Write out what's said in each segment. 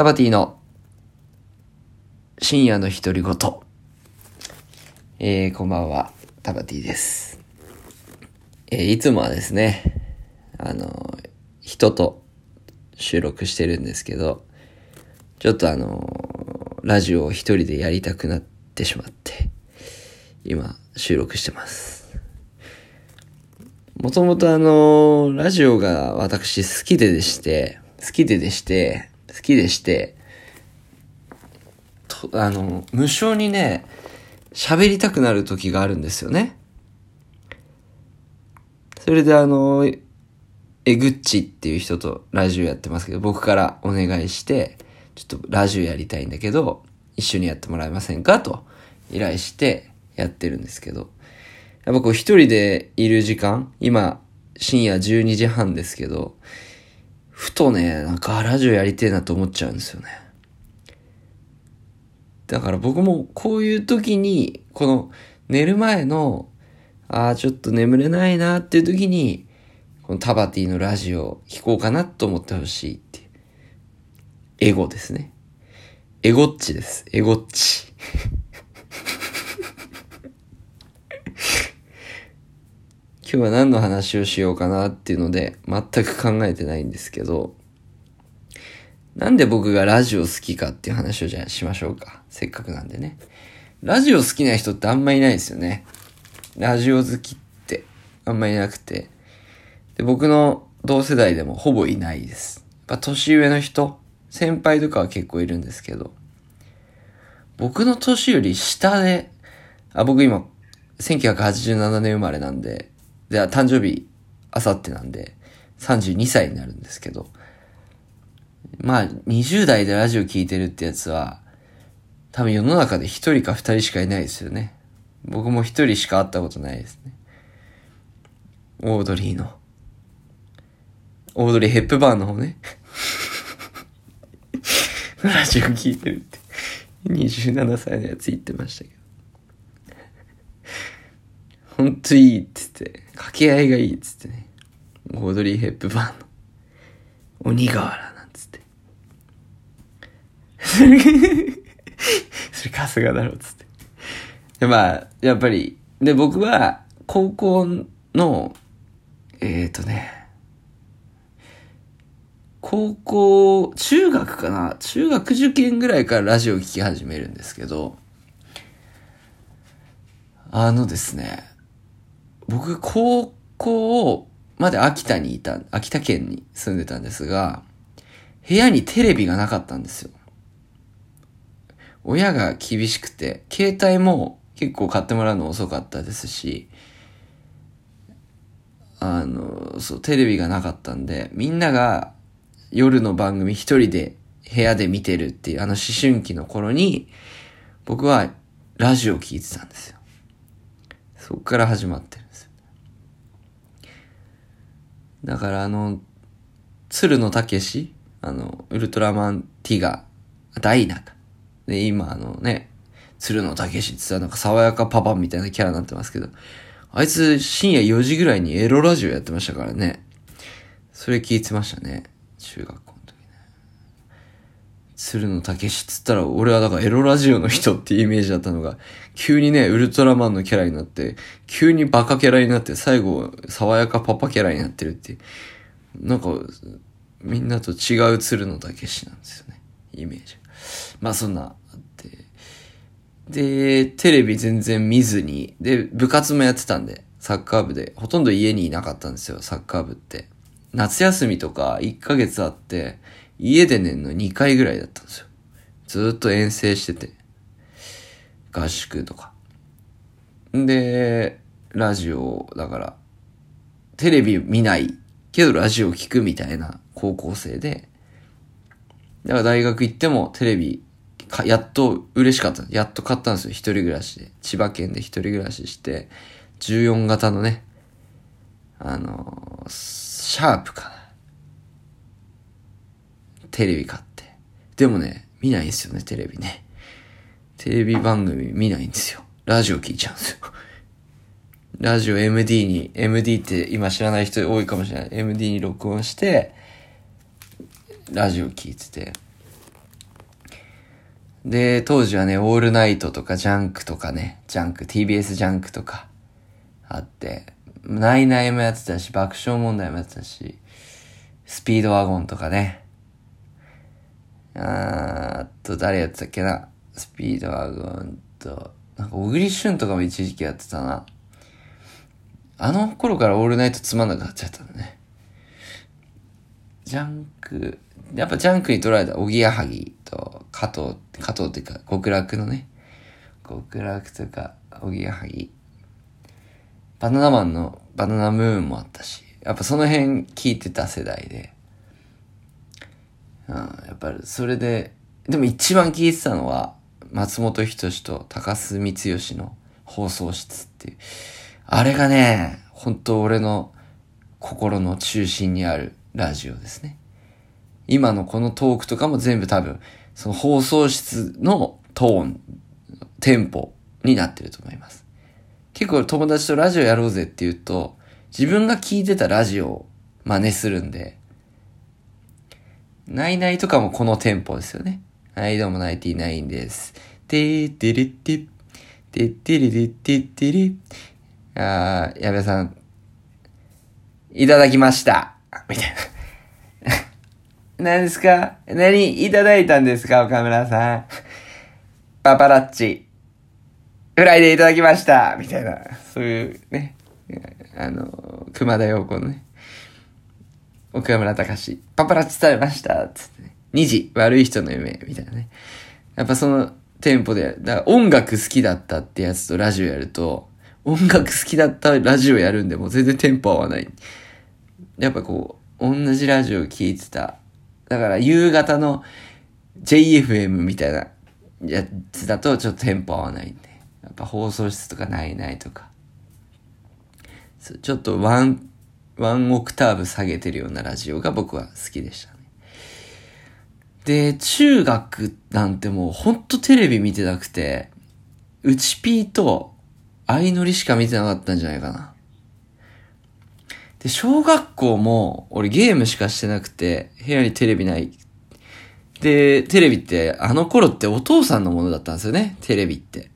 タバティの深夜の独り言。えー、こんばんは、タバティです。えー、いつもはですね、あの、人と収録してるんですけど、ちょっとあの、ラジオを一人でやりたくなってしまって、今、収録してます。もともとあの、ラジオが私好きででして、好きででして、好きでして、とあの、無性にね、喋りたくなる時があるんですよね。それであの、えぐっちっていう人とラジオやってますけど、僕からお願いして、ちょっとラジオやりたいんだけど、一緒にやってもらえませんか？と依頼してやってるんですけど、やっぱこう一人でいる時間、今深夜12時半ですけど、ふとね、なんかラジオやりてえなと思っちゃうんですよね。だから僕もこういう時に、この寝る前の、ああ、ちょっと眠れないなっていう時に、このタバティのラジオを聞こうかなと思ってほしいっていう。エゴですね。エゴッチです。エゴッチ。今日は何の話をしようかなっていうので、全く考えてないんですけど、なんで僕がラジオ好きかっていう話をじゃあしましょうか。せっかくなんでね。ラジオ好きな人ってあんまいないですよね。ラジオ好きってあんまいなくて。で、僕の同世代でもほぼいないです。やっぱ年上の人、先輩とかは結構いるんですけど、僕の年より下で、あ、僕今、1987年生まれなんで、で、誕生日、あさってなんで、32歳になるんですけど、まあ、20代でラジオ聞いてるってやつは、多分世の中で一人か二人しかいないですよね。僕も一人しか会ったことないですね。オードリーの。オードリー・ヘップバーンの方ね。ラジオ聞いてるって。27歳のやつ言ってましたけど。ほんといいって言って、掛け合いがいいっつってね。オードリー・ヘップバーンの鬼瓦なんつって。それ春日だろっつって。で、まあ、やっぱり、で、僕は、高校の、えっ、ー、とね、高校、中学かな？中学受験ぐらいからラジオ聴き始めるんですけど、あのですね、僕、高校まで秋田にいた、秋田県に住んでたんですが、部屋にテレビがなかったんですよ。親が厳しくて、携帯も結構買ってもらうの遅かったですし、あの、そう、テレビがなかったんで、みんなが夜の番組一人で部屋で見てるっていうあの思春期の頃に、僕はラジオ聞いてたんですよ。そっから始まってるんですよ。だからあの、鶴野武史あの、ウルトラマンティガ、ダイナか。で、今あのね、鶴野武史ってさ、なんか爽やかパパみたいなキャラになってますけど、あいつ深夜4時ぐらいにエロラジオやってましたからね。それ聞いてましたね。中学校。鶴野武史っつったら、俺はだからエロラジオの人っていうイメージだったのが、急にね、ウルトラマンのキャラになって、急にバカキャラになって、最後、爽やかパパキャラになってるって。なんか、みんなと違う鶴野武史なんですよね。イメージ。まあそんな、あって。で、テレビ全然見ずに、で、部活もやってたんで、サッカー部で、ほとんど家にいなかったんですよ、サッカー部って。夏休みとか1ヶ月あって、家で寝んの2回ぐらいだったんですよ。ずっと遠征してて。合宿とか。で、ラジオ、だから、テレビ見ないけどラジオ聞くみたいな高校生で、だから大学行ってもテレビか、やっと嬉しかった。やっと買ったんですよ。一人暮らしで。千葉県で一人暮らしして、14型のね、あの、シャープかな。テレビ買って。でもね、見ないんですよね、テレビね。テレビ番組見ないんですよ。ラジオ聞いちゃうんですよ。ラジオ MD に、MD って今知らない人多いかもしれない。MD に録音して、ラジオ聞いてて。で、当時はね、オールナイトとかジャンクとかね、ジャンク、TBS ジャンクとかあって、ナイナイもやってたし、爆笑問題もやってたし、スピードワゴンとかね。あーあと誰やってたっけな？スピードワゴンと、なんか小栗旬とかも一時期やってたな。あの頃からオールナイトつまんなくなっちゃったんだね。ジャンク、やっぱジャンクに取られたおぎやはぎと加藤、加藤っていうか極楽のね、極楽とかおぎやはぎ。バナナマンのバナナムーンもあったし、やっぱその辺聞いてた世代で。うん、やっぱりそれで、でも一番聞いてたのは、松本人志と高須光義の放送室っていう。あれがね、本当俺の心の中心にあるラジオですね。今のこのトークとかも全部多分、その放送室のトーン、テンポになってると思います。結構友達とラジオやろうぜって言うと、自分が聞いてたラジオを真似するんで、ナイナイとかもこのテンポですよね。はい、どうもナインティナインです。てーてれってぃ、てってれれってってれ。あー、矢部さん、いただきました。みたいな。何ですか？何いただいたんですか？岡村さん。パパラッチ。フライでいただきましたみたいな、そういうね、あの、熊田陽子のね、岡村隆史、パパラッチされましたつってね。2時、悪い人の夢、みたいなね。やっぱそのテンポで、だから音楽好きだったってやつとラジオやると、音楽好きだったラジオやるんでも全然テンポ合わない。やっぱこう、同じラジオ聴いてた。だから夕方の JFM みたいなやつだとちょっとテンポ合わないんで。やっぱ放送室とかナイナイとか。ちょっとワン、ワンオクターブ下げてるようなラジオが僕は好きでしたね。で、中学なんてもうほんとテレビ見てなくて、うちピーと相乗りしか見てなかったんじゃないかな。で、小学校も俺ゲームしかしてなくて、部屋にテレビない。で、テレビってあの頃ってお父さんのものだったんですよね、テレビって。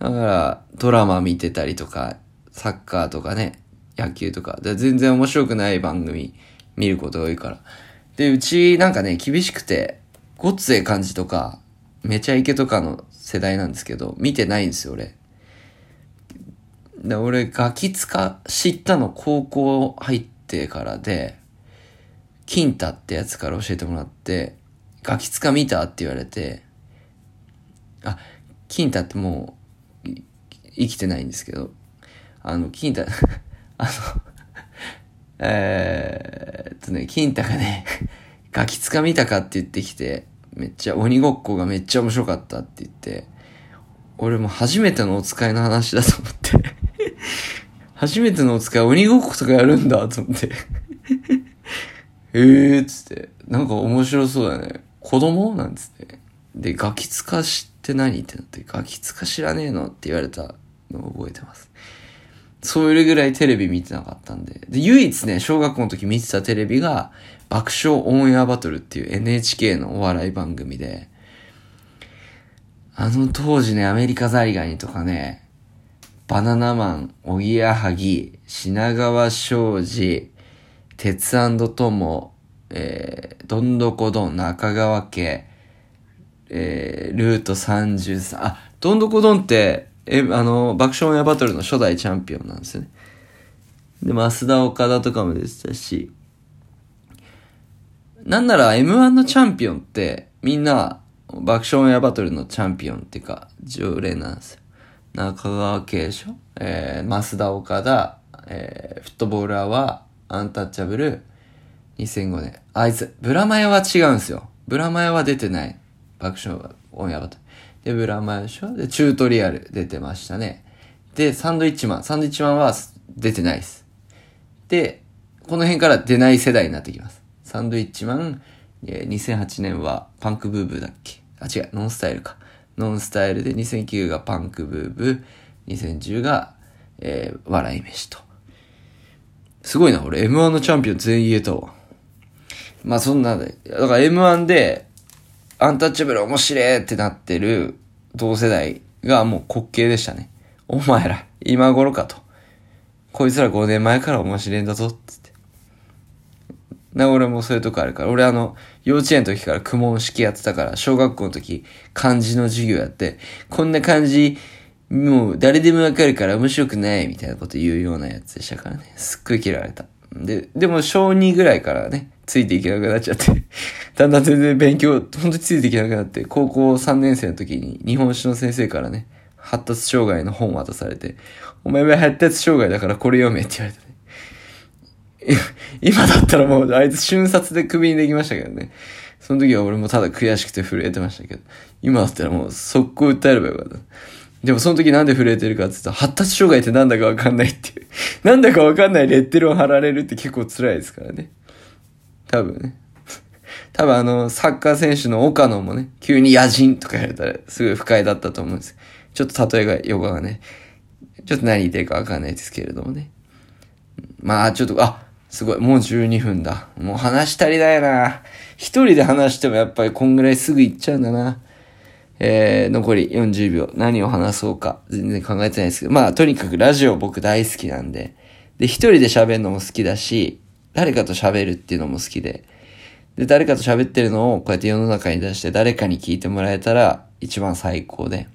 だから、ドラマ見てたりとか、サッカーとかね、野球とか、で全然面白くない番組見ることが多いから。で、うちなんかね、厳しくて、ごっつええ感じとか、めちゃイケとかの世代なんですけど、見てないんですよ、俺。で、俺、ガキツカ知ったの高校入ってからで、キンタってやつから教えてもらって、ガキツカ見たって言われて、あ、キンタってもう、生きてないんですけど、あの、キンタ、あの、えーっとね、キンタがね、ガキツカ見たかって言ってきて、めっちゃ鬼ごっこがめっちゃ面白かったって言って、俺も初めてのお使いの話だと思って、初めてのお使い鬼ごっことかやるんだと思って、えーっつって、なんか面白そうだね。子供？なんつって。で、ガキツカ知って何ってなって、ガキツカ知らねえのって言われたのを覚えてます。それぐらいテレビ見てなかったんで。で、唯一ね、小学校の時見てたテレビが、爆笑オンエアバトルっていう NHK のお笑い番組で、あの当時ね、アメリカザリガニとかね、バナナマン、おぎやはぎ、品川庄司、鉄トモ、えー、どんどこどん、中川家、えー、ルート33、あ、どんどこどんって、え、あの、爆笑オンエアバトルの初代チャンピオンなんですよね。で、増田岡田とかもでしたし、なんなら M1 のチャンピオンって、みんな、爆笑オンエアバトルのチャンピオンっていうか、常連なんですよ。中川家でしょえー、増田岡田、えー、フットボーラーは、アンタッチャブル、2005年。あいつ、ブラマヨは違うんですよ。ブラマヨは出てない。爆笑オンエアバトル。で、ブラマヨでしょで、チュートリアル出てましたね。で、サンドイッチマン。サンドイッチマンは出てないです。で、この辺から出ない世代になってきます。サンドイッチマン、え2008年はパンクブーブーだっけ？あ、違う、ノンスタイルか。ノンスタイルで2009がパンクブーブー、2010が、えー笑い飯と。すごいな、俺 M1 のチャンピオン全員言えたわ。まあそんなで、だから M1 で、アンタッチャブル面白いってなってる同世代がもう滑稽でしたね。お前ら、今頃かと。こいつら5年前から面白いんだぞ、つって。な、俺もそういうとこあるから。俺あの、幼稚園の時から苦問式やってたから、小学校の時、漢字の授業やって、こんな漢字、もう誰でもわかるから面白くないみたいなこと言うようなやつでしたからね。すっごい嫌われた。で、でも小2ぐらいからね、ついていけなくなっちゃって だんだん全然勉強、ほんとについていけなくなって、高校3年生の時に日本史の先生からね、発達障害の本渡されて、お前は発達障害だからこれ読めって言われてね。今だったらもうあいつ瞬殺でクビにできましたけどね。その時は俺もただ悔しくて震えてましたけど、今だったらもう速攻訴えればよかった。でもその時なんで震えてるかって言ったら、発達障害ってなんだかわかんないっていう。なんだかわかんないレッテルを貼られるって結構辛いですからね。多分ね。多分あの、サッカー選手の岡野もね、急に野人とか言われたらすごい不快だったと思うんです。ちょっと例えが、ヨガがね、ちょっと何言ってるかわかんないですけれどもね。まあちょっと、あ、すごい、もう12分だ。もう話したりだよな。一人で話してもやっぱりこんぐらいすぐ行っちゃうんだな。えー、残り40秒。何を話そうか。全然考えてないですけど。まあ、とにかくラジオ僕大好きなんで。で、一人で喋るのも好きだし、誰かと喋るっていうのも好きで。で、誰かと喋ってるのをこうやって世の中に出して誰かに聞いてもらえたら一番最高で。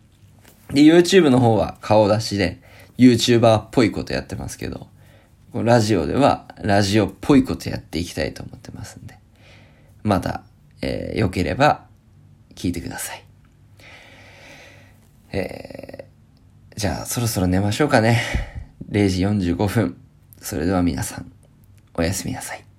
で、YouTube の方は顔出しで YouTuber っぽいことやってますけど、ラジオではラジオっぽいことやっていきたいと思ってますんで。また、えー、良ければ聞いてください。えー、じゃあそろそろ寝ましょうかね。0時45分。それでは皆さん、おやすみなさい。